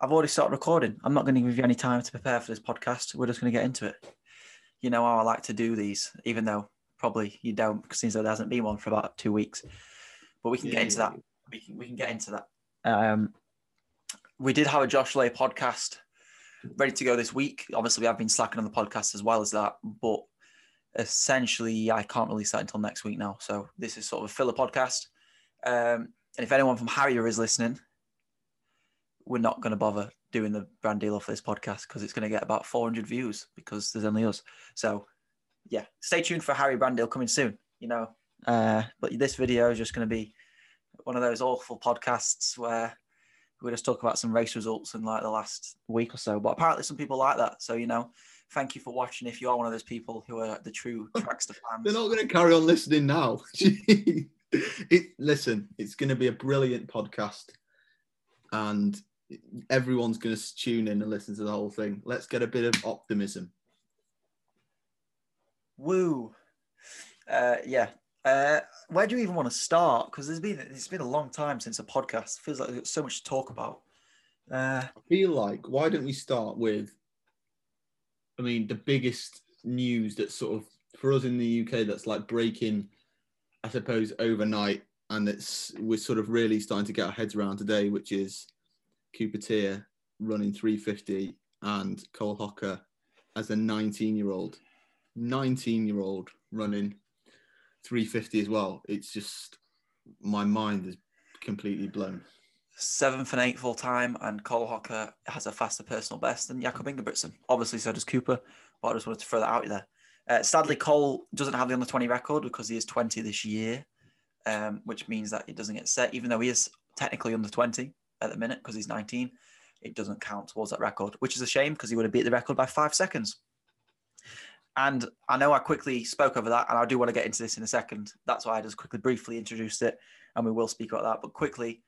I've already started recording. I'm not going to give you any time to prepare for this podcast. We're just going to get into it. You know how I like to do these, even though probably you don't, because since there hasn't been one for about two weeks. But we can get into yeah, that. We can we can get into that. Um, we did have a Josh Lay podcast ready to go this week. Obviously, we have been slacking on the podcast as well as that, but essentially, I can't release that until next week now. So this is sort of a filler podcast. Um, and if anyone from Harrier is listening, we're not going to bother doing the brand deal for this podcast because it's going to get about 400 views because there's only us. So, yeah, stay tuned for Harrier brand deal coming soon. You know, uh, but this video is just going to be one of those awful podcasts where we just talk about some race results in like the last week or so. But apparently, some people like that. So, you know, thank you for watching. If you are one of those people who are the true Trackstaa fans, They're not going to carry on listening now. it, listen, it's going to be a brilliant podcast, and everyone's going to tune in and listen to the whole thing. Let's get a bit of optimism. Woo. Uh, yeah. Uh, where do you even want to start? Because there's been it's been a long time since a podcast. feels like there's so much to talk about. Uh, I feel like why don't we start with? I mean, the biggest news that sort of for us in the UK that's like breaking, I suppose, overnight, and it's we're sort of really starting to get our heads around today, which is Cooper Teare running 350 and Cole Hocker as a 19 year old, 19 year old running 350 as well. It's just my mind is completely blown. seventh and eighth all time, and Cole Hocker has a faster personal best than Jakob Ingebrigtsen. Obviously, so does Cooper, but I just wanted to throw that out there. Uh, sadly, Cole doesn't have the under 20 record because he is 20 this year, um, which means that it doesn't get set, even though he is technically under 20 at the minute because he's 19. It doesn't count towards that record, which is a shame because he would have beat the record by five seconds. And I know I quickly spoke over that, and I do want to get into this in a second. That's why I just quickly, briefly introduced it, and we will speak about that. But quickly,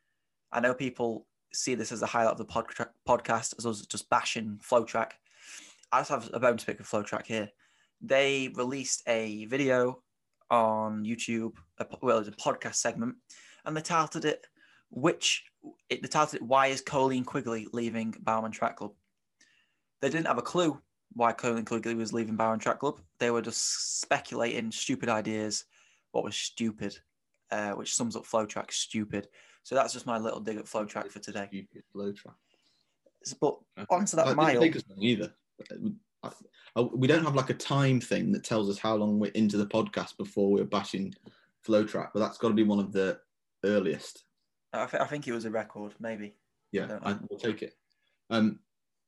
I know people see this as the highlight of the pod- podcast, as us just bashing FloTrack. I just have a bone to pick with FloTrack here. They released a video on YouTube, a, well, it's a podcast segment, and they titled it, which it, they titled it, Why is Colleen Quigley leaving Bowerman Track Club? They didn't have a clue why Colleen Quigley was leaving Bowerman Track Club. They were just speculating stupid ideas, what was stupid, uh, which sums up FloTrack stupid. So that's just my little dig at FloTrack for today. Stupid FloTrack. But onto that Uh, didn't mile. take us long either. I- I- We don't have like a time thing that tells us how long we're into the podcast before we're bashing FloTrack, but that's got to be one of the earliest. I, th- I think it was a record, maybe. Yeah, I, we'll take it. Um,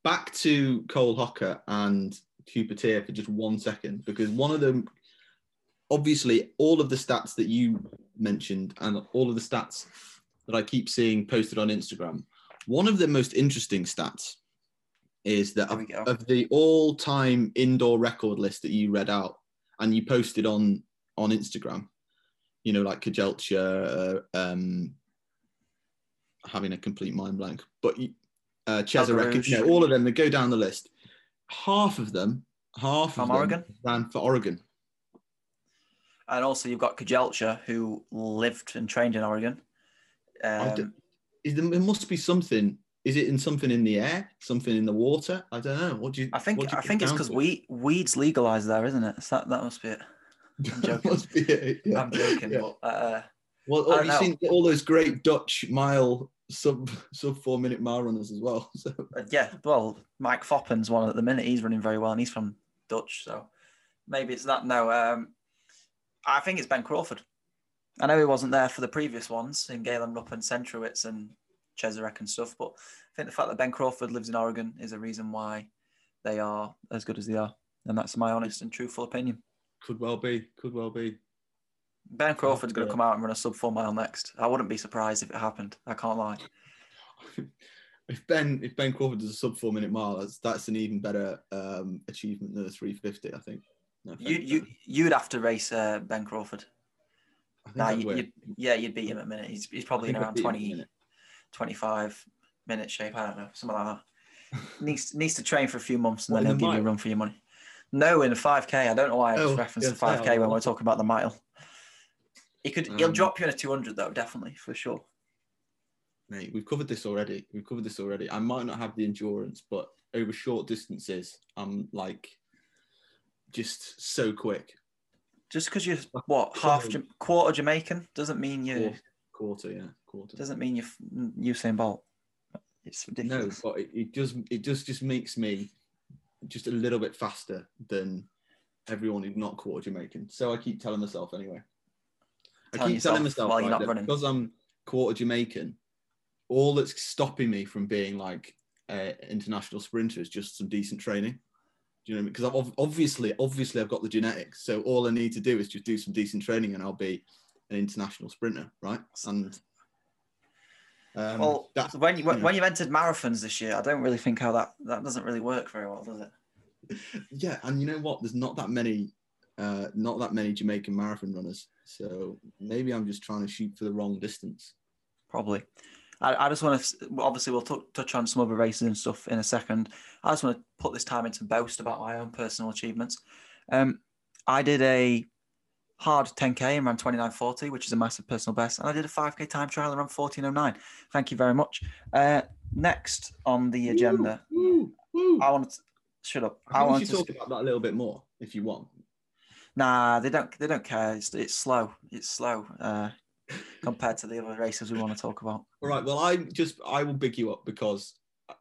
back to Cole Hocker and Cooper Teare for just one second, because one of them, obviously, all of the stats that you mentioned and all of the stats that I keep seeing posted on Instagram, one of the most interesting stats is that of, of the all-time indoor record list that you read out and you posted on on Instagram, you know, like Kejelcha, um, having a complete mind blank, but uh, Cheserek, you know, all of them, they go down the list. Half of them, half From of them Oregon? ran for Oregon. And also, you've got Kejelcha, who lived and trained in Oregon. Um, there, must be something. Is it in something in the air, something in the water? I don't know. What do you? I think you I think it's because weed, weed's legalized there, isn't it? So that, that must be it. I'm joking. Must be it, yeah. I'm joking, Yeah. but uh, Well, I have you don't seen all those great Dutch mile sub sub four minute mile runners as well? So uh, yeah. Well, Mike Foppen's one at the minute. He's running very well, and he's from Dutch, so maybe it's that. No, um, I think it's Ben Crawford. I know he wasn't there for the previous ones in Galen Rupp and Centrowitz and Cheserek and stuff, but I think the fact that Ben Crawford lives in Oregon is a reason why they are as good as they are, and that's my honest and truthful opinion. could well be, could well be. Ben Crawford's going to come out and run a sub four mile next. I wouldn't be surprised if it happened. I can't lie. If Ben if Ben Crawford does a sub four minute mile, that's that's an even better um, achievement than a three fifty. I think. No you you you'd have to race uh, Ben Crawford. Nah, you, you'd, yeah, you'd beat him at a minute. He's, he's probably in I think I'd around beat him in a 20, minute. 25 minute shape. I don't know, something like that. needs needs to train for a few months and What, then he'll the give you a run for your money. No, in the five k. I don't know why I just Oh, referenced the five k when we're talking about the mile. He could he'll Um, drop you in a two hundred though, definitely for sure. mate. We've covered this already. We've covered this already. I might not have the endurance, but over short distances, I'm like just so quick. Just because you're what half quarter Jamaican doesn't mean you Quarter, quarter yeah, quarter. doesn't mean you're Usain Bolt. It's ridiculous. No, but it, it does it just just makes me just a little bit faster than everyone who's not quarter Jamaican. So I keep telling myself anyway. I keep telling myself while right, that because I'm quarter Jamaican. All that's stopping me from being like an international sprinter is just some decent training. Do you know what I mean? Because I've obviously, obviously, I've got the genetics. So all I need to do is just do some decent training, and I'll be an international sprinter, right? And um, well, that's when you you know. when you've entered marathons this year, I don't really think how that that doesn't really work very well, does it? Yeah, and you know what? There's not that many, uh, not that many Jamaican marathon runners. So maybe I'm just trying to shoot for the wrong distance. Probably. I, I just want to obviously we'll tou- touch on some other races and stuff in a second. I just want to put this time into boast about my own personal achievements. Um, I did a hard 10k and ran 29.40, which is a massive personal best, and I did a 5k time trial and ran 14.09. Thank you very much. Uh, next on the agenda, Woo, woo. I want to shut up. I I want want to to talk about that a little bit more if you want. Nah, they don't. They don't care. It's, it's slow. It's slow uh, compared to the other races we want to talk about. All right. Well, I just I will big you up because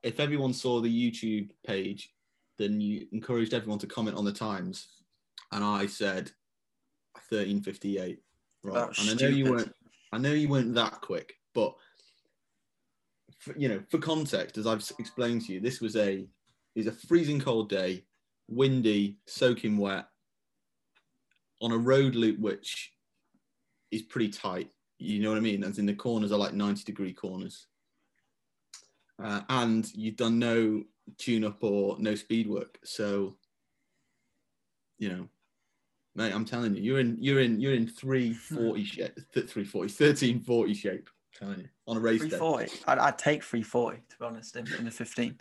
if everyone saw the YouTube page, then you encouraged everyone to comment on the times, and I said 13:58. Right. That was and I know you weren't. I know you weren't that quick, but for, you know, for context, as I've explained to you, this was a is a freezing cold day, windy, soaking wet, on a road loop which is pretty tight. You know what I mean? As in the corners are like 90 degree corners. Uh, and you've done no tune up or no speed work. So, you know, mate, I'm telling you, you're in, you're in, you're in 340 shape, th- 340, 1340 shape. I'm telling you, on a race day. 340. I'd, I'd take 340 to be honest in, in the 15.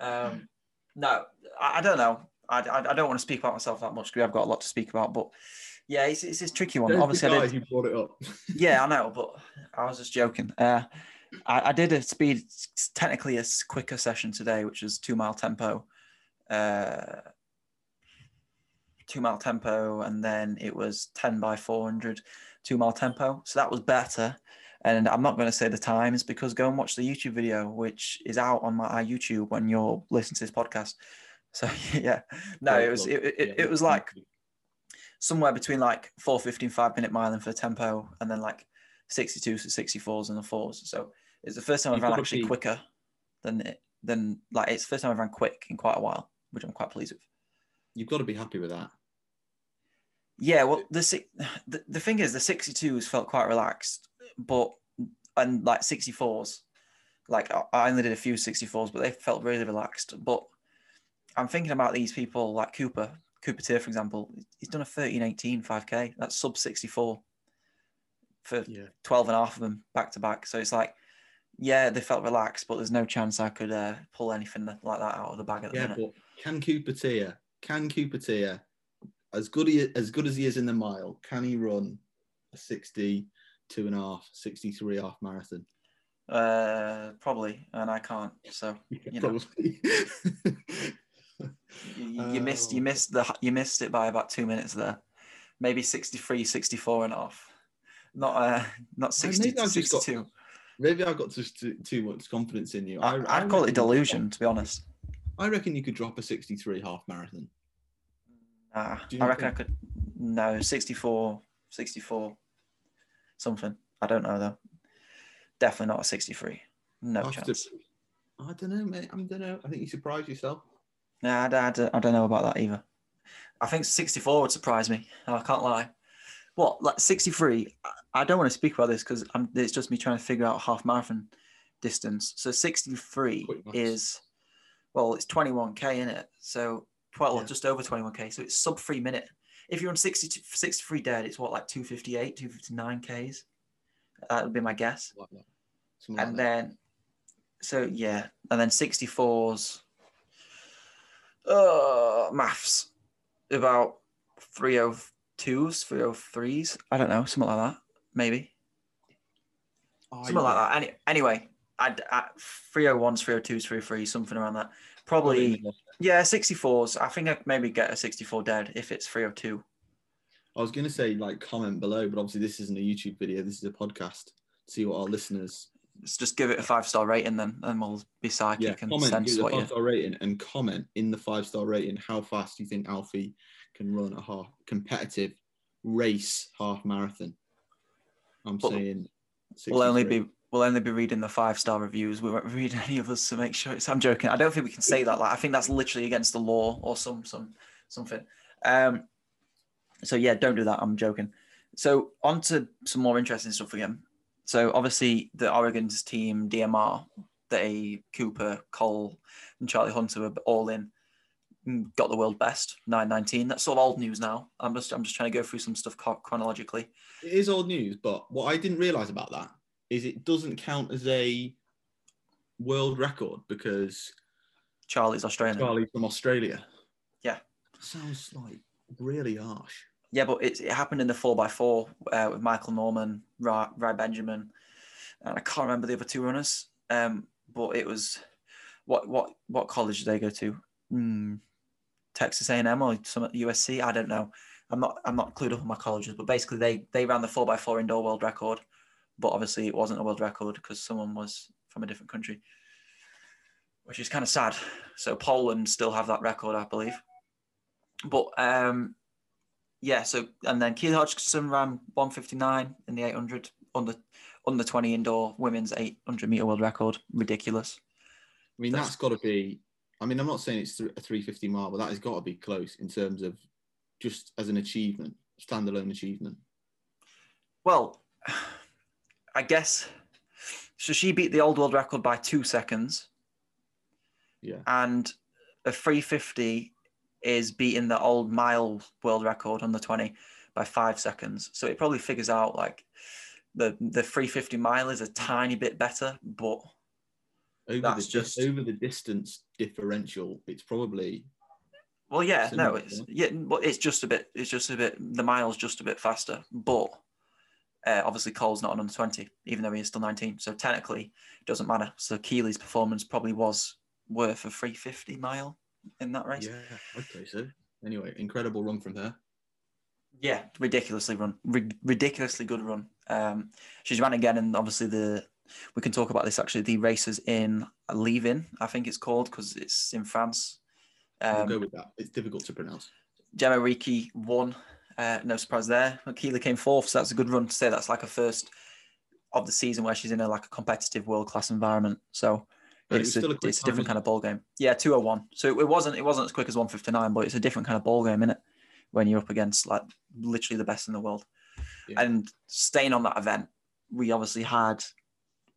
Um, no, I, I don't know. I, I, I don't want to speak about myself that much because I've got a lot to speak about. But yeah, it's, it's this tricky one. There's Obviously, I did, who brought it up. yeah, I know, but I was just joking. Uh, I, I did a speed, technically a quicker session today, which was two mile tempo. Uh, two mile tempo, and then it was 10 by 400 two mile tempo. So that was better. And I'm not going to say the times because go and watch the YouTube video, which is out on my YouTube when you're listening to this podcast. So yeah, no, it was it, it, Yeah, it was like somewhere between like 450 and five minute miling for the tempo and then like 62 to 64s and the fours. So it's the first time I've ran actually be- quicker than it, than like it's the first time I've ran quick in quite a while, which I'm quite pleased with. You've got to be happy with that. Yeah, well, the the, the thing is, the 62s felt quite relaxed, but and like 64s, like I- I only did a few 64s, but they felt really relaxed. But I'm thinking about these people like Cooper, Cooper Teare, for example. He's done a 13, 18, 5K. That's sub 64 for Yeah. 12 and a half of them back to back. So it's like, yeah, they felt relaxed, but there's no chance I could uh, pull anything like that out of the bag at the Yeah, minute. but can Cooper Teare, can Cooper Teare, as good he, as good as he is in the mile, can he run a 62 and a half, 63 half marathon? Uh, probably, and I can't. So You know. You, you missed you Oh. missed the you missed it by about two minutes there maybe 63 64 and off not uh not 60 maybe I've just got- Maybe I've got just too, too much confidence in you. I, i'd call it delusion to be honest I reckon you could drop a 63 half marathon. nah, i reckon i could no 64 64 something i don't know though definitely not a 63 no After- chance I don't know, mate. I don't know. I think you surprised yourself. Nah, I, I, don't- I don't know about that either. I think 64 would surprise me. Oh, I can't lie. What like 63 I- don't want to speak about this because it's just me trying to figure out half marathon distance. So 63 is well it's 21k in it so 12 Yeah. just over 21k so it's sub three minute. If you're on 62 63 dead it's what like 258 259 ks? That would be my guess. Like. Something like and then so yeah and then 64s uh maths about 302s 303s i don't know something like that maybe Oh, something like that Any, anyway I'd, at 301s, 302s, 303, something around that. Probably, yeah, 64s. I think I'd maybe get a 64 dead if it's 302. I was going to say like comment below, but obviously this isn't a YouTube video. This is a podcast. See what our listeners. Just give it a five star rating then, and we'll be psychic Yeah, and comment, sense give it a five star rating, and comment in the five star rating how fast you think Alfie can run a half competitive race half marathon. I'm Well, saying. We'll only be we'll only be reading the five star reviews. We won't read any of us to make sure it's. I'm joking. I don't think we can say that. Like I think that's literally against the law or some some something. Um. So yeah, don't do that. I'm joking. So on to some more interesting stuff again. So obviously the Oregon's team DMR, they Cooper, Cole, and Charlie Hunter were all in. mm, Got the world best 919. That's sort of old news now. I'm just I'm just trying to go through some stuff chronologically. It is old news, but what I didn't realize about that is it doesn't count as a world record because Charlie's Australian. Charlie's from Australia. Yeah. Sounds like really harsh. Yeah, but it, it happened in the four x four uh, with Michael Norman, Ry, Rai Benjamin, and I can't remember the other two runners. Um, but it was what what what college did they go to? Hmm, Texas A and M or some USC? I don't know. I'm not I'm not clued up on my colleges, but basically they they ran the four x four indoor world record, but obviously it wasn't a world record because someone was from a different country, which is kind of sad. So Poland still have that record, I believe. But um, yeah, so and then Keely Hodgkinson ran 159 in the 800 on under under 20 indoor women's 800 meter world record. Ridiculous. I mean, That's- that's got to be. I mean, I'm not saying it's a 350 mile, but that has got to be close in terms of just as an achievement, standalone achievement. Well, I guess so. She beat the old world record by two seconds, Yeah. and a 350 is beating the old mile world record on the 20 by five seconds. So it probably figures out like the the 350 mile is a tiny bit better, but Over That's the just- over the distance differential, it's probably Well, yeah, no, it's yeah, but it's just a bit. It's just a bit. The miles just a bit faster, but uh, obviously Cole's not an under twenty, even though he is still nineteen. So technically, it doesn't matter. So Keely's performance probably was worth a three fifty mile in that race. yeah. Okay, so anyway, incredible run from her. Yeah, ridiculously run, ri- ridiculously good run. Um, she's ran again, and obviously the we can talk about this actually. The races in Liévin, I think it's called because it's in France. We'll Um, go with that. It's difficult to pronounce. Jemma Reekie won. Uh, no surprise there. Keely came fourth, so that's a good run to say. That's like a first of the season where she's in a like a competitive world class environment. So It was it's a, still a it's a different kind of ball game. Yeah, two oh one. So it wasn't it wasn't as quick as one fifty nine, but it's a different kind of ball game, is it? When you're up against like literally the best in the world. Yeah. And staying on that event, we obviously had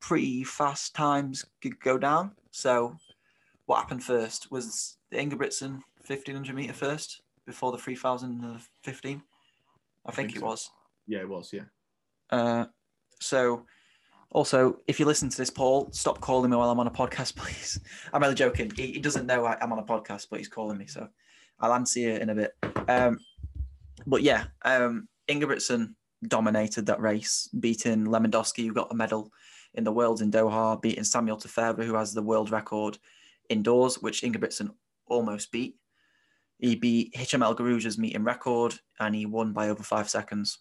pretty fast times go down. So what happened first was the Ingebrigtsen 1500 meter first before the 3015. I think think it so. was. Yeah, it was. Yeah. Uh, so, also, if you listen to this, Paul, stop calling me while I'm on a podcast, please. I'm only joking. He, he doesn't know I, I'm on a podcast, but he's calling me, so I'll answer you in a bit. Um, but yeah, um, Ingebrigtsen dominated that race, beating Lewandowski, who got a medal in the Worlds in Doha, beating Samuel Tefera, who has the world record indoors, which Ingebrigtsen almost beat. He beat Hicham El Guerrouj's meeting record, and he won by over five seconds.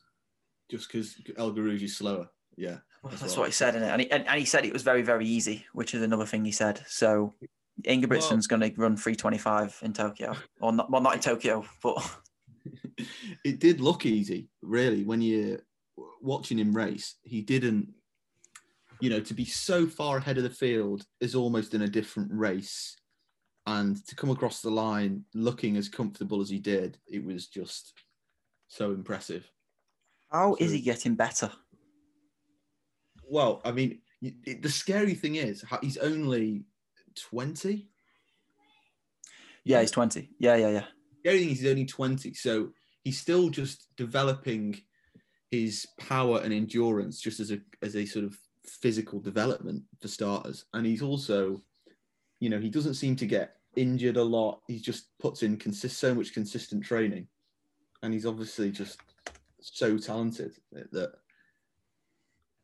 Just because El Guerrouj is slower. Yeah. That's, That's what he said in it, and he, and, and he said it was very, very easy, which is another thing he said. So Ingebrigtsen's going to run 325 in Tokyo, or not, well, not in Tokyo, but it did look easy, really, when you're watching him race. He didn't, you know, to be so far ahead of the field is almost in a different race. And to come across the line looking as comfortable as he did, it was just so impressive. how is So- he getting better? Well, I mean, the scary thing is he's only 20. Yeah, he's 20. Yeah, yeah, yeah. The only thing is he's only 20. So he's still just developing his power and endurance just as a as a sort of physical development for starters. And he's also, you know, he doesn't seem to get injured a lot. He just puts in consist so much consistent training. And he's obviously just so talented that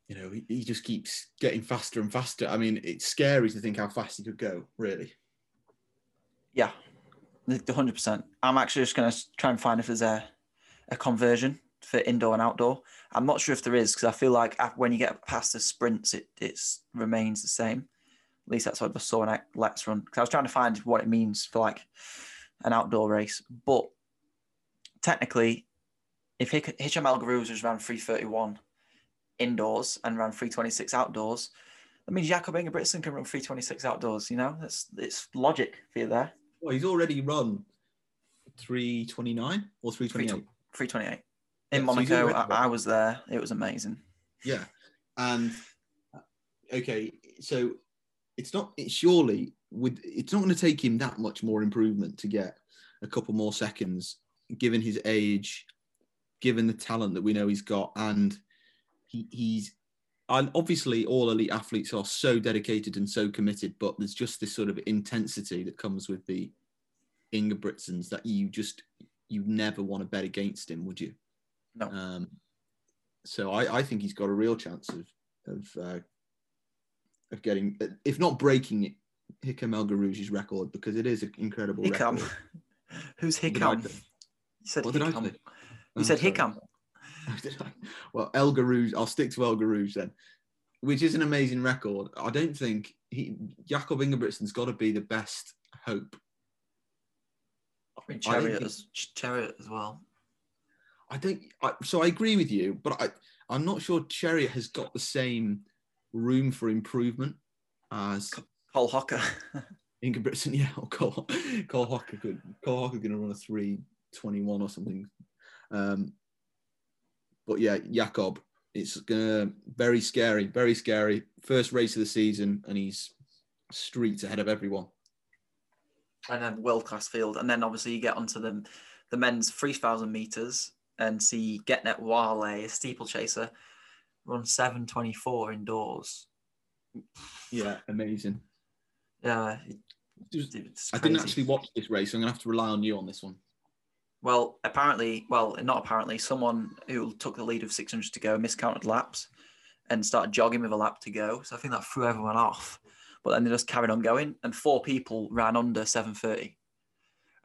you know, he, he just keeps getting faster and faster. I mean, it's scary to think how fast he could go, really. Yeah, the hundred percent. I'm actually just going to try and find if there's a a conversion for indoor and outdoor. I'm not sure if there is because I feel like when you get past the sprints, it it remains the same. At least that's what I saw in Lex run. Because I was trying to find what it means for like an outdoor race, but technically, if Hicham El Guerrouj has ran 331 indoors and ran 326 outdoors, that means Jakob Ingebrigtsen can run 326 outdoors. You know, that's it's logic for you there. Well, he's already run 329 or 328. 328 in yeah, Monaco. So I, I was there. It was amazing. Yeah, and uh, okay, so it's not. It's surely with. It's not going to take him that much more improvement to get a couple more seconds, given his age, given the talent that we know he's got, and he, he's and obviously all elite athletes are so dedicated and so committed, but there's just this sort of intensity that comes with the Ingebrigtsens that you just you never want to bet against him, would you? No. Um, so I, I think he's got a real chance of of uh, of getting, if not breaking it, Hicham El record because it is an incredible Hicham. record. Who's Hicham? You said what Hicham. You oh, said sorry. Hicham. well, El Guerrouj, I'll stick to El Guerrouj then, which is an amazing record. I don't think he Jakob Ingebrigtsen's got to be the best hope. I mean, Cheruiyot, as, Cheruiyot as well. I don't. I, so I agree with you, but I I'm not sure Cheruiyot has got the same room for improvement as Cole Hocker. Ingebrigtsen, yeah, or Cole, Cole Hocker could Cole Hocker going to run a three twenty one or something. Um, but yeah, Jakob, it's gonna very scary, very scary. First race of the season, and he's streets ahead of everyone. And then world class field, and then obviously you get onto the the men's three thousand meters and see Getnet Wale, a steeplechaser, run seven twenty four indoors. Yeah, amazing. Yeah, I didn't actually watch this race, so I'm gonna have to rely on you on this one. Well, apparently, well, not apparently, someone who took the lead of 600 to go miscounted laps and started jogging with a lap to go. So I think that threw everyone off. But then they just carried on going, and four people ran under 730.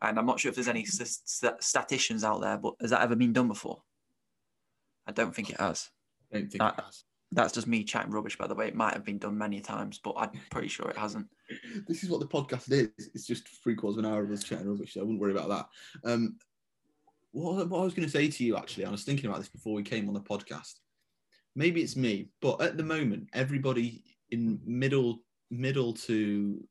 And I'm not sure if there's any st- statisticians out there, but has that ever been done before? I don't think it has. I don't think that, it has. That's just me chatting rubbish, by the way. It might have been done many times, but I'm pretty sure it hasn't. This is what the podcast is. It's just three quarters of an hour of us chatting rubbish, so I wouldn't worry about that. Um, what, what I was going to say to you, actually, I was thinking about this before we came on the podcast. Maybe it's me, but at the moment, everybody in middle middle to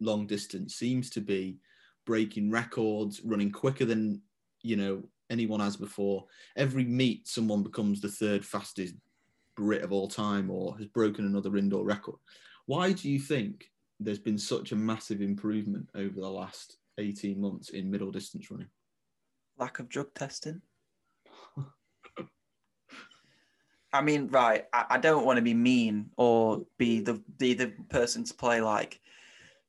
long distance seems to be breaking records, running quicker than you know anyone has before. Every meet, someone becomes the third fastest Brit of all time or has broken another indoor record. Why do you think there's been such a massive improvement over the last 18 months in middle distance running? Lack of drug testing. I mean, right. I, I don't want to be mean or be the be the person to play like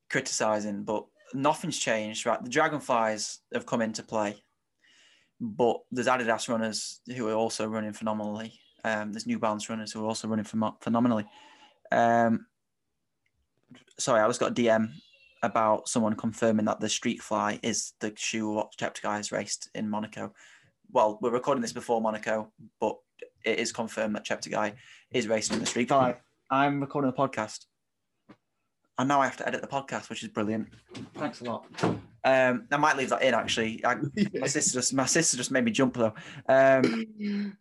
criticizing, but nothing's changed, right? The Dragonflies have come into play, but there's Adidas runners who are also running phenomenally. Um, there's New Balance runners who are also running ph- phenomenally. Um, sorry, I just got a DM about someone confirming that the Streak Fly is the shoe what has raced in Monaco. Well, we're recording this before Monaco, but it is confirmed that Cheptegei is racing in the Streak Fly. I'm recording the podcast and now I have to edit the podcast, which is brilliant. Thanks a lot. Um, I might leave that in actually. I, my sister just my sister just made me jump though. Um,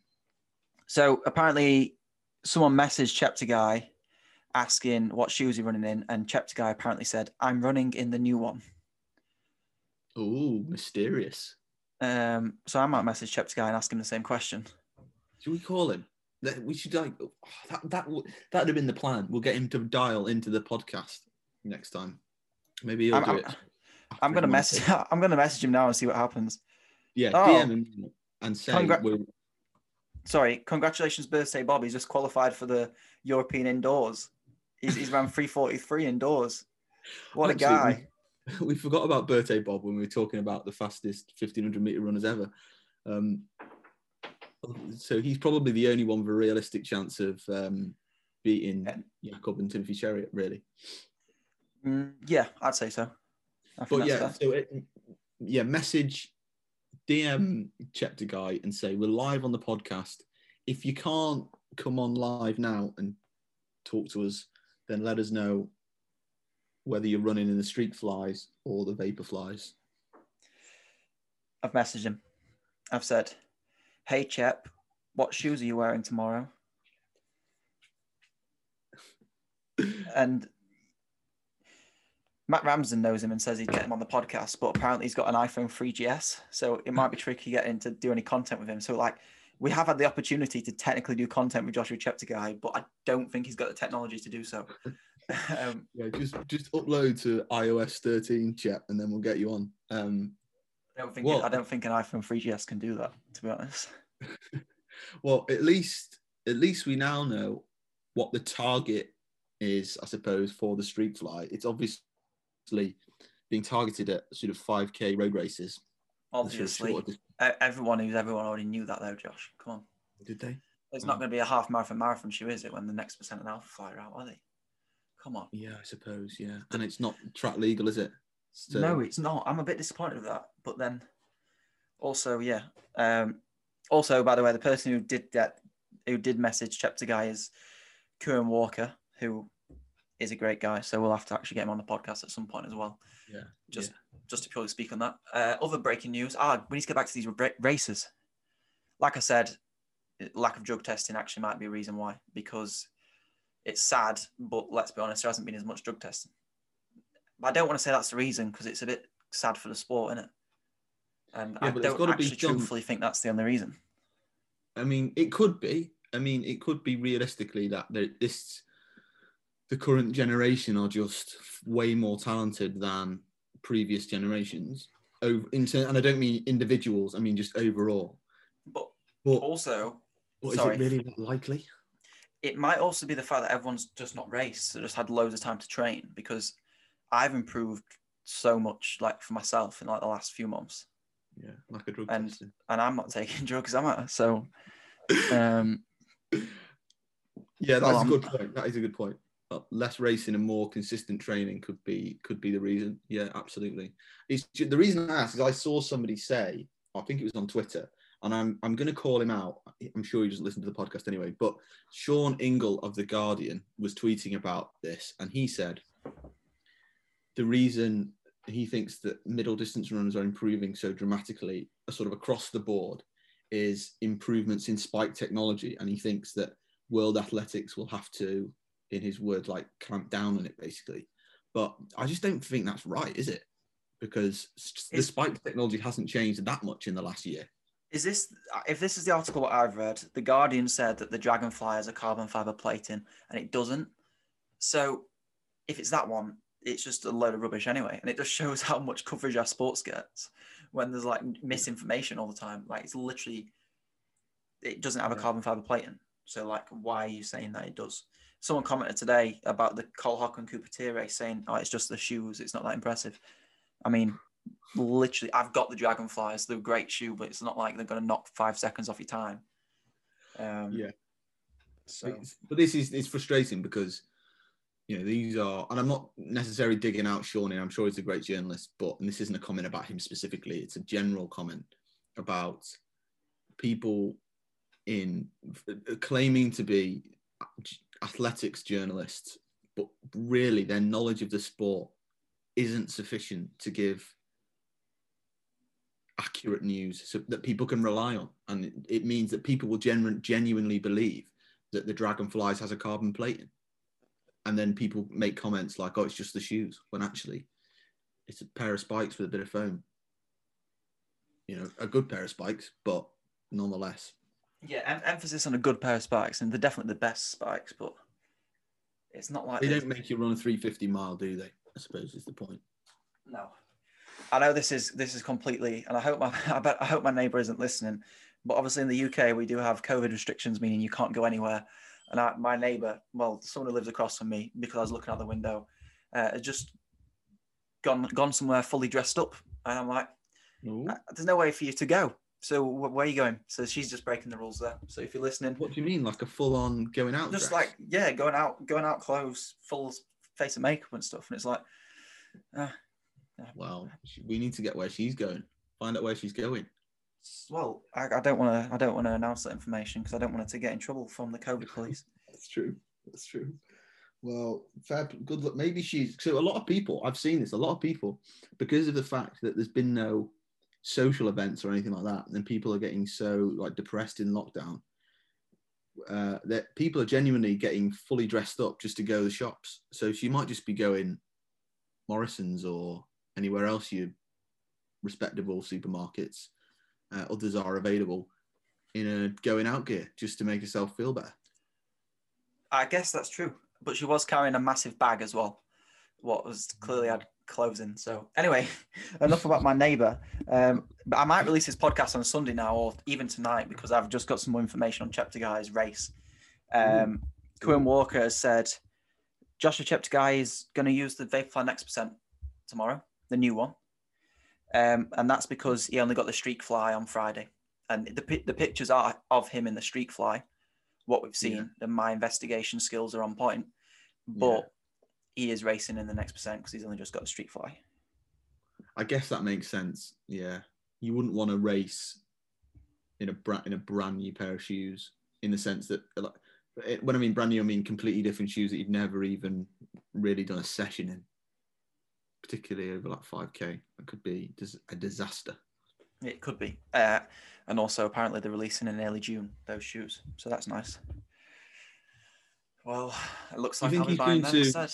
so apparently, someone messaged Cheptegei asking what shoes he's running in, and Cheptegei apparently said, "I'm running in the new one." Oh, mysterious. Um, so I might message Cheptegei and ask him the same question. Should we call him? We should like oh, that. That that'd have been the plan. We'll get him to dial into the podcast next time. Maybe he'll I'm, do I'm, it. I'm gonna message. I'm gonna message him now and see what happens. Yeah, oh. DM him and say. Congra- Sorry, congratulations, birthday, Bob. He's just qualified for the European indoors. He's, he's ran 343 indoors. What Actually, a guy. We, we, forgot about birthday Bob when we were talking about the fastest 1500 meter runners ever. Um, so he's probably the only one with a realistic chance of um, beating Yeah. Jakob and Timothy Cheruiyot, really. Mm, yeah, I'd say so. But yeah, fair. so it, yeah, message DM Cheptegei and say we're live on the podcast. If you can't come on live now and talk to us, then let us know whether you're running in the streak flies or the vapor flies. I've messaged him. I've said, "Hey, Chep, what shoes are you wearing tomorrow?" and Matt Ramsden knows him and says he'd get him on the podcast, but apparently he's got an iPhone 3GS, so it might be tricky getting to do any content with him. So like, we have had the opportunity to technically do content with Joshua Cheptegei, but I don't think he's got the technology to do so. um, Yeah, just just upload to iOS 13 chat and then we'll get you on. Um, I don't think Well- I don't think an iPhone 3GS can do that. To be honest, well, at least at least we now know what the target is, I suppose, for the streak fly. It's obviously being targeted at sort of 5k road races. sort of obviously, shorter dis- everyone who's everyone already knew that though. Josh, come on. Did they? It's Mm. not going to be a half marathon marathon shoe, is it? When the next percent and alpha fly out, are they? Come on. Yeah, I suppose. Yeah, and it's not track legal, is it? So- No, it's not. I'm a bit disappointed with that. But then, also, yeah. Um, also, by the way, the person who did that, who did message Cheptegei is Kieran Walker, who is a great guy. So we'll have to actually get him on the podcast at some point as well, Yeah. just just to purely speak on that. Uh, other breaking news. Ah, we need to get back to these races. Like I said, lack of drug testing actually might be a reason why, because it's sad, but let's be honest, there hasn't been as much drug testing. But I don't want to say that's the reason because it's a bit sad for the sport, isn't it? And Yeah, I don't actually truthfully think that's the only reason. I mean, it could be. I mean, it could be realistically that this the current generation are just way more talented than previous generations. Over in turn, and I don't mean individuals. I mean just overall. But But, also, but is it really likely? it might also be the fact that everyone's just not raced, so just had loads of time to train because I've improved so much, like for myself in like the last few months, Yeah, like a drug And- testing. and I'm not taking drugs, am I? So, um, Yeah, that's Well, a good point. That is a good point. Less racing and more consistent training could be could be the reason. Yeah, absolutely. It's the reason I asked is I saw somebody say, I think it was on Twitter, and I'm I'm going to call him out. I'm sure he doesn't listen to the podcast anyway. But Sean Ingle of the Guardian was tweeting about this, and he said the reason he thinks that middle distance runners are improving so dramatically, uh, sort of across the board, is improvements in spike technology, and he thinks that world athletics will have to, in his words, like clamp down on it basically. But I just don't think that's right, is it? Because the spike technology hasn't changed that much in the last year. is this if this is the article what I've read? The Guardian said that the Dragonfly has a carbon fiber plating, and it doesn't. So, if it's that one, it's just a load of rubbish anyway, and it just shows how much coverage our sports gets when there's like misinformation all the time. Like it's literally, it doesn't have a carbon fiber plating. So like, why are you saying that it does? Someone commented today about the Cole Hock and race saying, "Oh, it's just the shoes. It's not that impressive." I mean, literally, I've got the Dragonflies. They're a great shoe, but it's not like they're going to knock five seconds off your time. Um, Yeah. So But this is it's frustrating because you know these are, and I'm not necessarily digging out Sean. I'm sure he's a great journalist, but and this isn't a comment about him specifically. It's a general comment about people in uh, claiming to be athletics journalists, but really their knowledge of the sport isn't sufficient to give accurate news so that people can rely on, and it, means that people will genu- genuinely believe that the Dragonflies has a carbon plating. And then people make comments like, oh, it's just the shoes, when actually it's a pair of spikes with a bit of foam. You know, a good pair of spikes, but nonetheless. Yeah, em- emphasis on a good pair of spikes, and they're definitely the best spikes, but it's not like They don't make you run a 350 mile, do they? I suppose is the point. No, I know this is this is completely, and I hope my I, bet, I hope my neighbour isn't listening. But obviously in the UK we do have COVID restrictions, meaning you can't go anywhere. And I, my neighbour, well, someone who lives across from me, because I was looking out the window, uh, has just gone gone somewhere fully dressed up, and I'm like, "Uh, there's no way for you to go. So wh- where are you going? So she's just breaking the rules there. So if you're listening, What do you mean, like a full-on going out? just dress? like yeah, going out, going out clothes, full face of makeup and stuff, and it's like, uh, well, we need to get where she's going. Find out where she's going. well, I, I don't want to, I don't want to announce that information because I don't want her to get in trouble from the COVID police. That's true. That's true. Well, fair, good luck. Maybe she's so. A lot of people, I've seen this. A lot of people, because of the fact that there's been no social events or anything like that, and people are getting so like depressed in lockdown. Uh, that people are genuinely getting fully dressed up just to go to the shops. So she might just be going Morrison's or anywhere else you respectable supermarkets. Uh, others are available in a going out gear just to make herself feel better. I guess that's true, but she was carrying a massive bag as well. What was clearly had clothes in. So anyway, enough about my neighbour. Um, but I might release this podcast on Sunday now, or even tonight, because I've just got some more information on Cheptegei's race. Um, Quinn Walker has said Joshua Cheptegei is going to use the Vaporfly Next Percent tomorrow, the new one, um, and that's because he only got the Streak Fly on Friday, and the the pictures are of him in the Streak Fly. What we've seen, Yeah. and my investigation skills are on point, but he is racing in the next percent because he's only just got the Streak Fly. I guess that makes sense. Yeah, you wouldn't want to race in a brand in a brand new pair of shoes in the sense that like it- when I mean brand new, I mean completely different shoes that you've never even really done a session in, particularly over like five k. That could be a disaster. It could be. Uh, and also, apparently, they're releasing in early June those shoes. So that's nice. Well, it looks like I'll be buying them to- instead.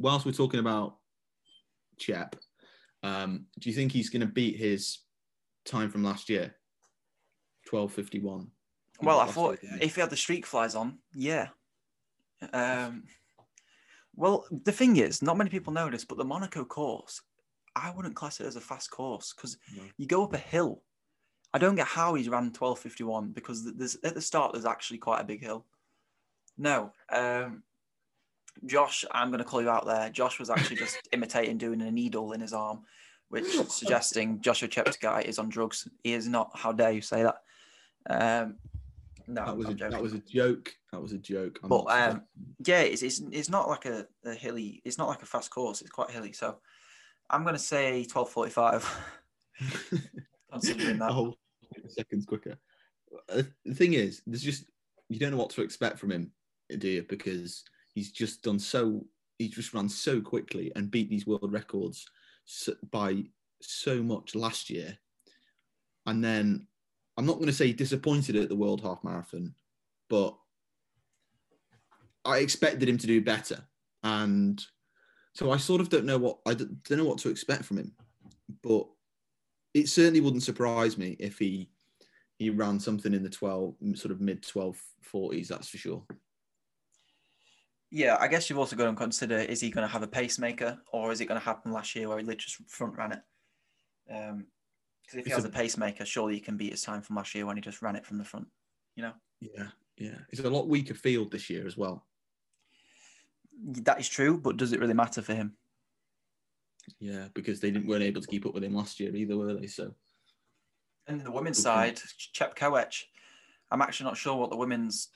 Whilst we're talking about Chep, um, do you think he's going to beat his time from last year, twelve fifty one? Well, I thought if he had the streak flies on, yeah. Um, well, the thing is, not many people know this, but the Monaco course, I wouldn't class it as a fast course because No. you go up a hill. I don't get how he's ran twelve fifty one because there's at the start there's actually quite a big hill. No, um, Josh, I'm going to call you out there. Josh was actually just imitating doing a needle in his arm, which suggesting Joshua Cheptegei is on drugs. He is not. How dare you say that? Um, no, that was a, that was a joke. That was a joke. I'm But, um, yeah, it's, it's it's not like a, a hilly. It's not like a fast course. It's quite hilly. So I'm going to say 12:45. considering that. seconds quicker. Uh, The thing is, there's just you don't know what to expect from him, do you? Because he's just done so. He's just run so quickly and beat these world records by so much last year. And then I'm not going to say disappointed at the World Half Marathon, but I expected him to do better. And so I sort of don't know what I don't know what to expect from him, but it certainly wouldn't surprise me if he he ran something in the 12 sort of mid 1240s that's for sure Yeah, I guess you've also got to consider: is he going to have a pacemaker, or is it going to happen last year where he literally just front ran it? Um, because if he It's has a- a pacemaker, surely he can beat his time from last year when he just ran it from the front. You know, yeah yeah it's a lot weaker field this year as well that is true, but does it really matter for him? yeah because they didn't weren't able to keep up with him last year either were they so And the women's Good side, Chepkoech, I'm actually not sure what the women's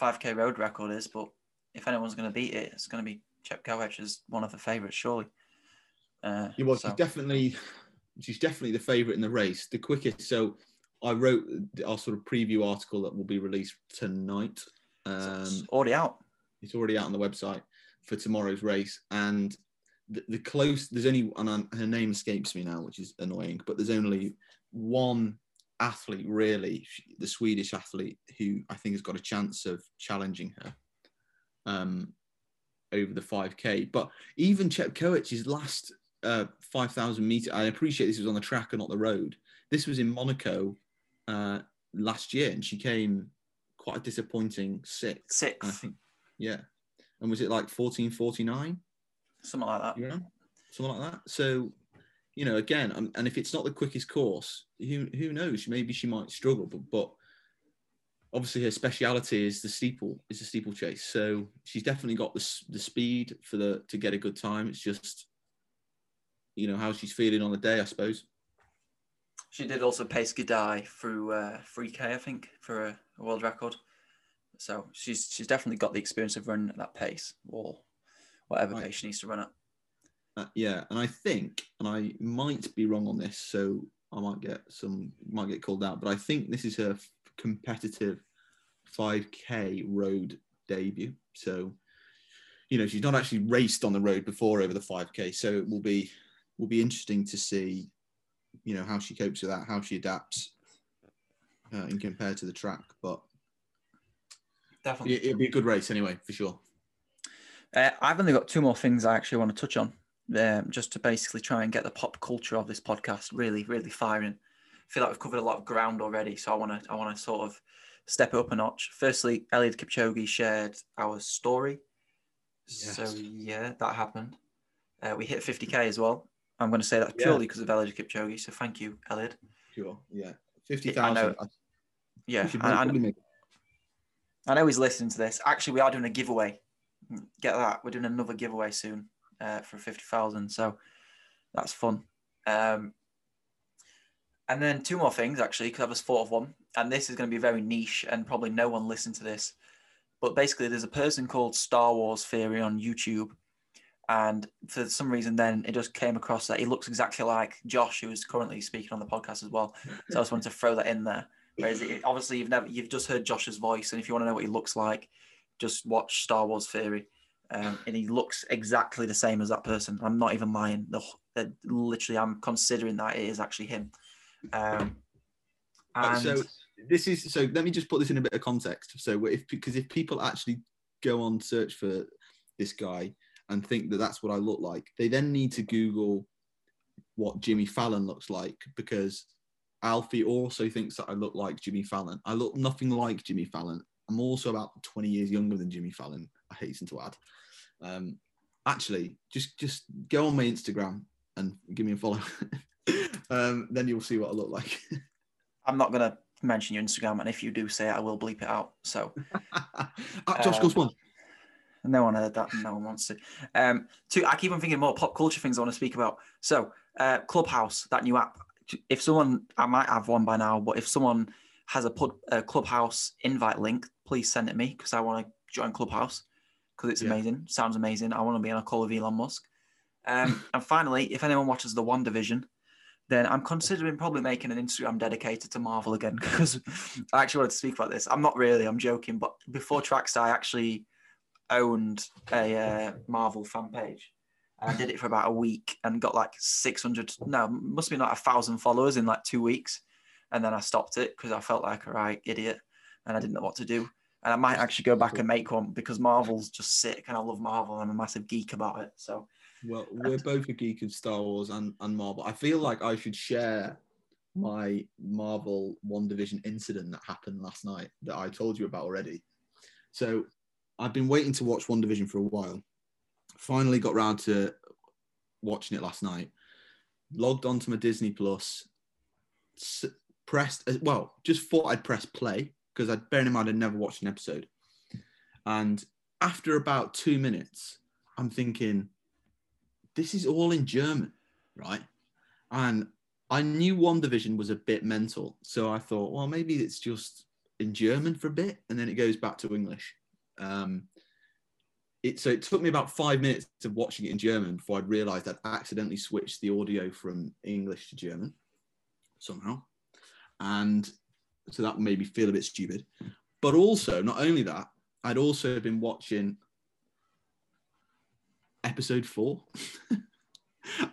5k road record is, but if anyone's going to beat it, it's going to be Chepkoech as one of the favourites, surely. Uh, yeah well so- she's definitely she's definitely the favorite in the race the quickest. So i wrote our sort of preview article that will be released tonight. So um it's already out. it's already out on the website for tomorrow's race. And the, the close there's only and her name escapes me now which is annoying but there's only one athlete really the swedish athlete who i think has got a chance of challenging her um over the 5k but even Chepkoech's last uh 5000 meter i appreciate this was on the track and not the road this was in monaco uh last year and she came quite a disappointing sixth I think, yeah. And was it like 1449? something like that. Yeah. Something like that. So, you know, again, um, and if it's not the quickest course, who who knows? Maybe she might struggle, but but obviously her speciality is the steeple, is the steeplechase. So she's definitely got the the speed for the to get a good time. It's just, you know, how she's feeling on the day, I suppose. She did also pace Gidey through uh, 3K, I think, for a, a world record. So she's she's definitely got the experience of running at that pace or whatever Right. pace she needs to run at. Uh, yeah, and I think, and I might be wrong on this, so I might get some, might get called out, but I think this is her competitive 5K road debut. So, you know, she's not actually raced on the road before over the 5K, so it will be will be interesting to see, you know, how she copes with that, how she adapts, uh, in compared to the track. But Definitely. it, it'll be a good race anyway, for sure. Uh, I've only got two more things I actually want to touch on, um, just to basically try and get the pop culture of this podcast really, really firing. I feel like we've covered a lot of ground already, so I want to, I want to sort of step it up a notch. Firstly, Eliud Kipchoge shared our story, so yeah, that happened. Uh, we hit 50k as well. I'm going to say that Yeah. purely because of Eliud Kipchoge. So thank you, Eliud. Sure. Yeah. I 50,000. know. I- Yeah, we should and- and- probably make- I know he's listening to this. Actually, we are doing a giveaway. Get that? We're doing another giveaway soon uh, for fifty thousand. So that's fun. Um, and then two more things actually, because I just thought of one, and this is going to be very niche, and probably no one listened to this. But basically, there's a person called Star Wars Theory on YouTube, and for some reason, then it just came across that he looks exactly like Josh, who is currently speaking on the podcast as well. So I just wanted to throw that in there. Whereas it, obviously you've never you've just heard Josh's voice, and if you want to know what he looks like, just watch Star Wars Theory, um, and he looks exactly the same as that person. I'm not even lying. Literally, I'm considering that it is actually him. Um, and so this is so let me just put this in a bit of context. So if because if people actually go on search for this guy and think that that's what i look like they then need to google what jimmy fallon looks like because alfie also thinks that i look like jimmy fallon. I look nothing like jimmy fallon. I'm also about 20 years younger than jimmy fallon. I hasten to add. Um, actually just just go on my instagram and give me a follow um, then you'll see what i look like I'm not gonna mention your Instagram, and if you do say it, I will bleep it out. So At Josh Um, Goes One. No one heard that. No one wants to. Um, two, I keep on thinking more pop culture things I want to speak about. So, uh, Clubhouse, that new app. If someone, I might have one by now, but if someone has a, put, a Clubhouse invite link, please send it me because I want to join Clubhouse because it's Yeah. amazing. Sounds amazing. I want to be on a call with Elon Musk. Um, and finally, if anyone watches the WandaVision, then I'm considering probably making an Instagram dedicated to Marvel again because I actually wanted to speak about this. I'm not really, I'm joking, but before Trackstaa, I actually owned a uh, Marvel fan page. And I did it for about a week and got like 600, no, must be like a thousand followers in like two weeks. And then I stopped it because I felt like a right idiot and I didn't know what to do. And I might actually go back and make one because Marvel's just sick and I love Marvel. And I'm a massive geek about it. So Well, we're both a geek of Star Wars and, and Marvel. I feel like I should share my Marvel WandaVision incident that happened last night that I told you about already. So I've been waiting to watch WandaVision for a while. Finally got round to watching it last night. Logged onto my Disney Plus, pressed, uh, well, just thought I'd press play because I'd bearing in mind I'd never watched an episode. And after about two minutes, I'm thinking, this is all in German, right? And I knew WandaVision was a bit mental. So I thought, well, maybe it's just in German for a bit and then it goes back to English. Um, it, so it took me about five minutes of watching it in German before I'd realized I'd accidentally switched the audio from English to German somehow. And so that made me feel a bit stupid. But also, not only that, I'd also been watching episode four.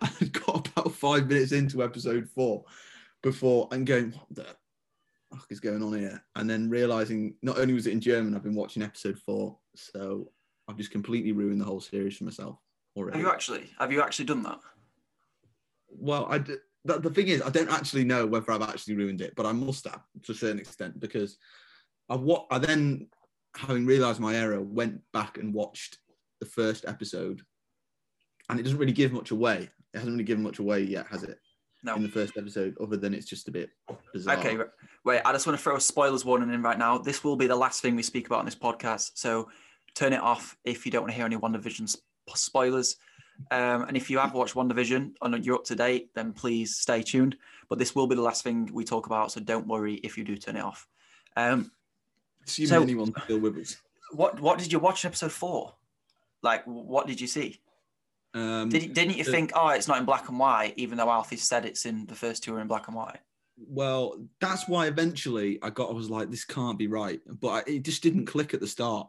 I got about five minutes into episode four before and going, what the fuck is going on here? And then realizing not only was it in German, I've been watching episode four. So I've just completely ruined the whole series for myself already. have you actually, have you actually done that? Well, I d- the, the thing is, I don't actually know whether I've actually ruined it, but I must have to a certain extent because I what I then, having realised my error, went back and watched the first episode, and it doesn't really give much away. It hasn't really given much away yet, has it? No. In the first episode, other than it's just a bit bizarre. Okay, right. wait. I just want to throw a spoilers warning in right now. This will be the last thing we speak about on this podcast, so turn it off if you don't want to hear any WandaVision spoilers. Um, and if you have watched WandaVision and you're up to date, then please stay tuned. But this will be the last thing we talk about, so don't worry if you do turn it off. Um, Assuming So- anyone's still with us. what what did you watch in episode four? Like, what did you see? Um, Did, didn't you the- think, oh, it's not in black and white, even though Alfie said it's in the first two are in black and white? Well, that's why eventually I got. I was like, this can't be right, but I, it just didn't click at the start.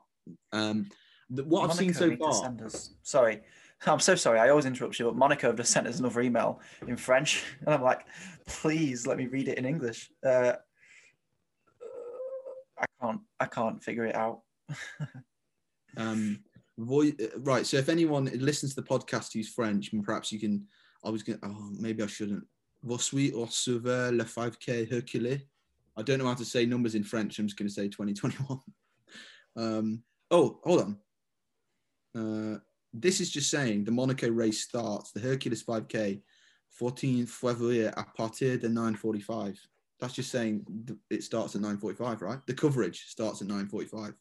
Um, the, what I've seen so far. us- Sorry, I'm so sorry. I always interrupt you, but Monaco have just sent us another email in French, and I'm like, please let me read it in English. Uh, I can't. I can't figure it out. Um, voi- uh, right. So if anyone listens to the podcast who's French, and perhaps you can. I was going. Oh, maybe I shouldn't. Vos suis au sauveur le 5K Hercule. I don't know how to say numbers in French. I'm just going to say 2021. Um, oh, hold on. Uh, this is just saying the Monaco race starts the Hercules 5K 14 Février à partir de 9:45. That's just saying it starts at 9:45, right? The coverage starts at 9:45.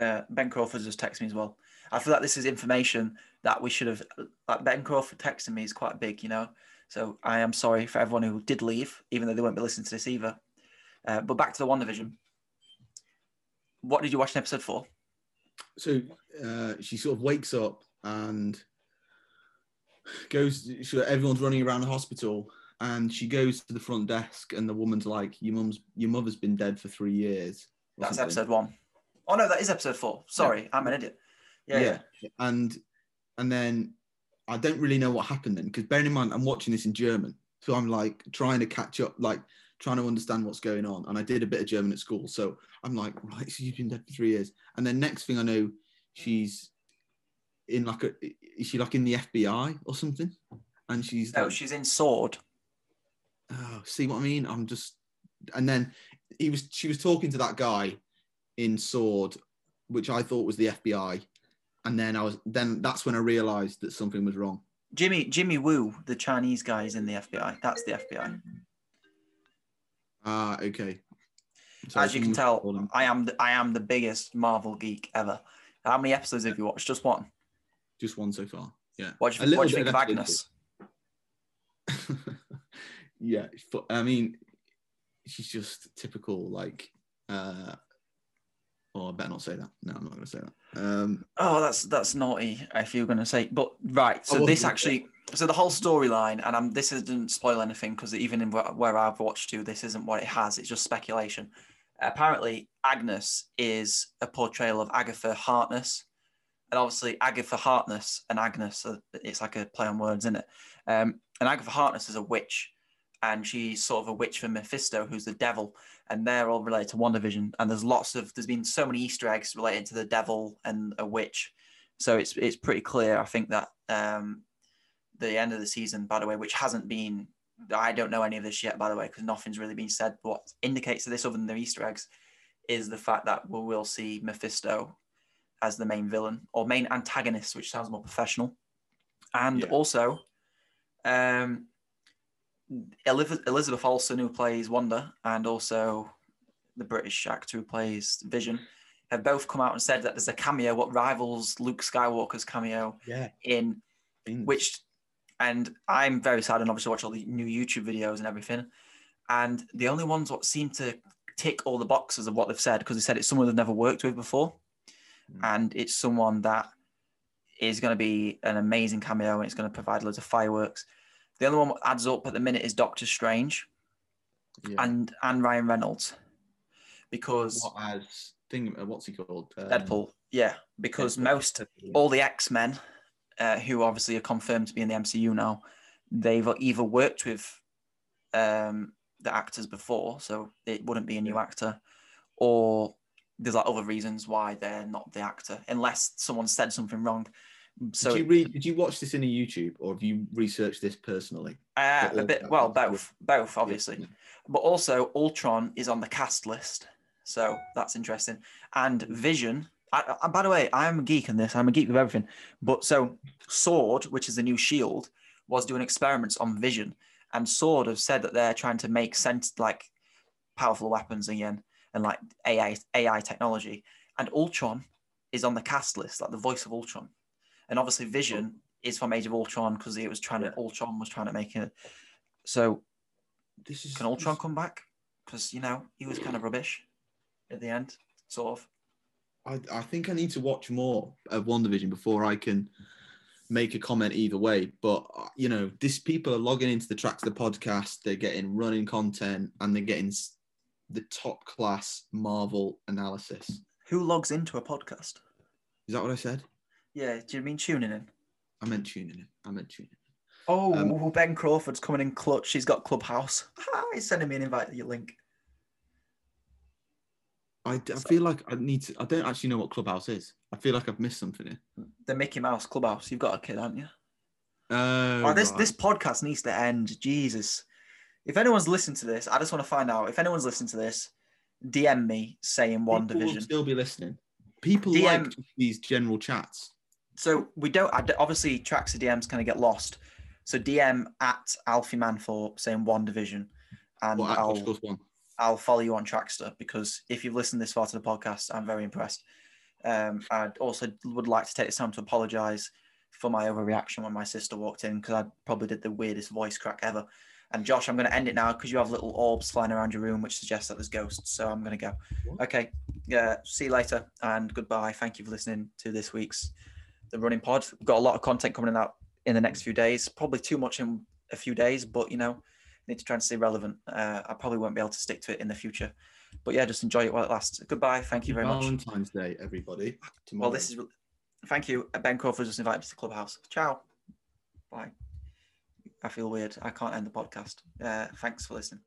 Uh, ben Crawford just texted me as well. I feel like this is information that we should have. Like ben Crawford texting me is quite big, you know. So I am sorry for everyone who did leave, even though they won't be listening to this either. Uh, but back to the One Division. What did you watch in episode four? so uh, she sort of wakes up and goes so everyone's running around the hospital and she goes to the front desk and the woman's like your mum's your mother's been dead for three years That's something. episode one. Oh no, that is episode four. Sorry, I'm an idiot. Yeah, yeah. and and then i don't really know what happened then because bearing in mind i'm watching this in german so i'm like trying to catch up like trying to understand what's going on and i did a bit of german at school so i'm like right so you've been dead for three years and then next thing i know she's in like a is she like in the fbi or something and she's No, like, she's in Sword. oh, see what i mean i'm just and then he was she was talking to that guy in sword which i thought was the fbi and then i was then that's when i realized that something was wrong Jimmy Jimmy Woo, the Chinese guy, is in the FBI. That's the FBI. Ah, okay. As you can tell, I am the, I am the biggest Marvel geek ever. How many episodes have you watched? Just one. just one so far. Yeah. What do you, what do you think of of Agnes? yeah, I mean, she's just typical like. uh Oh, I better not say that. No, I'm not going to say that. Um, Oh, that's that's naughty if you're going to say. But right, so this actually, so the whole storyline, and I'm this doesn't spoil anything because even in where, where I've watched to, this isn't what it has. It's just speculation. Apparently, Agnes is a portrayal of Agatha Harkness, and obviously Agatha Harkness and Agnes, it's like a play on words, isn't it? Um, and Agatha Harkness is a witch, and she's sort of a witch for Mephisto, who's the devil, and they're all related to WandaVision. And there's lots of there's been so many Easter eggs related to the devil and a witch, so it's it's pretty clear. I think that um, the end of the season, by the way, which hasn't been. I don't know any of this yet, by the way, because nothing's really been said. What indicates to this, other than the Easter eggs, is the fact that we will see Mephisto as the main villain or main antagonist, which sounds more professional. And Yeah. also, um, Elizabeth Olsen, who plays Wanda, and also the British actor who plays Vision, have both come out and said that there's a cameo what rivals Luke Skywalker's cameo yeah. in which and I'm very sad and obviously watch all the new YouTube videos and everything. And the only ones what seem to tick all the boxes of what they've said, because they said it's someone they've never worked with before. Mm. And it's someone that is going to be an amazing cameo and it's going to provide loads of fireworks. The only one that adds up at the minute is Doctor Strange yeah. and and Ryan Reynolds. Because what as thing? Uh, what's he called? Um, Deadpool, yeah, because Deadpool. most all the X Men, uh, who obviously are confirmed to be in the MCU now, they've either worked with um, the actors before, so it wouldn't be a new actor, or there's like other reasons why they're not the actor, unless someone said something wrong. So did you read? Did you watch this in a YouTube, or have you researched this personally? uh, a bit, well, both, both obviously, Yeah. but also Ultron is on the cast list, so that's interesting. And Vision. I, I, by the way, I'm a geek in this. I'm a geek with everything. But so Sword, which is the new Shield, was doing experiments on Vision, and Sword have said that they're trying to make sense like powerful weapons again and like AI AI technology. And Ultron is on the cast list, like the voice of Ultron. And obviously Vision is from Age of Ultron because it was trying to Ultron was trying to make it. So This is can Ultron come back? Because you know he was kind of rubbish at the end, sort of. I, I think I need to watch more of WandaVision before I can make a comment either way. But uh, you know, this people are logging into the Trackstaa the podcast. They're getting running content and they're getting the top class Marvel analysis. Who logs into a podcast? Is that what I said? Yeah, do you mean tuning in? I meant tuning in. I meant tuning in. Oh, Um, Ben Crawford's coming in clutch. He's got Clubhouse. He's sending me an invite to your link. I, I feel like I need to. I don't actually know what Clubhouse is. I feel like I've missed something here. The Mickey Mouse Clubhouse. You've got a kid, haven't you? Oh, Oh, this right. this podcast needs to end. Jesus. If anyone's listened to this, I just want to find out if anyone's listened to this. DM me saying one People will division. still be listening. People DM like these general chats. So we don't. Obviously, Trackstaa DMs kind of get lost. So DM at Alfie Man for saying WandaVision, and at I'll one? I'll follow you on Trackstaa because if you've listened this far to the podcast, I'm very impressed. Um, I'd also would like to take this time to apologise for my overreaction when my sister walked in because I probably did the weirdest voice crack ever. And Josh, I'm going to end it now because you have little orbs flying around your room, which suggests that there's ghosts. So I'm going to go. What? Okay. Yeah. See you later and goodbye. Thank you for listening to this week's The Running Pod. We've got a lot of content coming out in the next few days. Probably too much in a few days, but you know, need to try and stay relevant. Uh, I probably won't be able to stick to it in the future. But yeah, just enjoy it while it lasts. Goodbye. Thank you very much. Valentine's Day, everybody. Tomorrow. Well, this is. Thank you. Ben Crawford just invited me to the clubhouse. Ciao. Bye. I feel weird. I can't end the podcast. Uh, thanks for listening.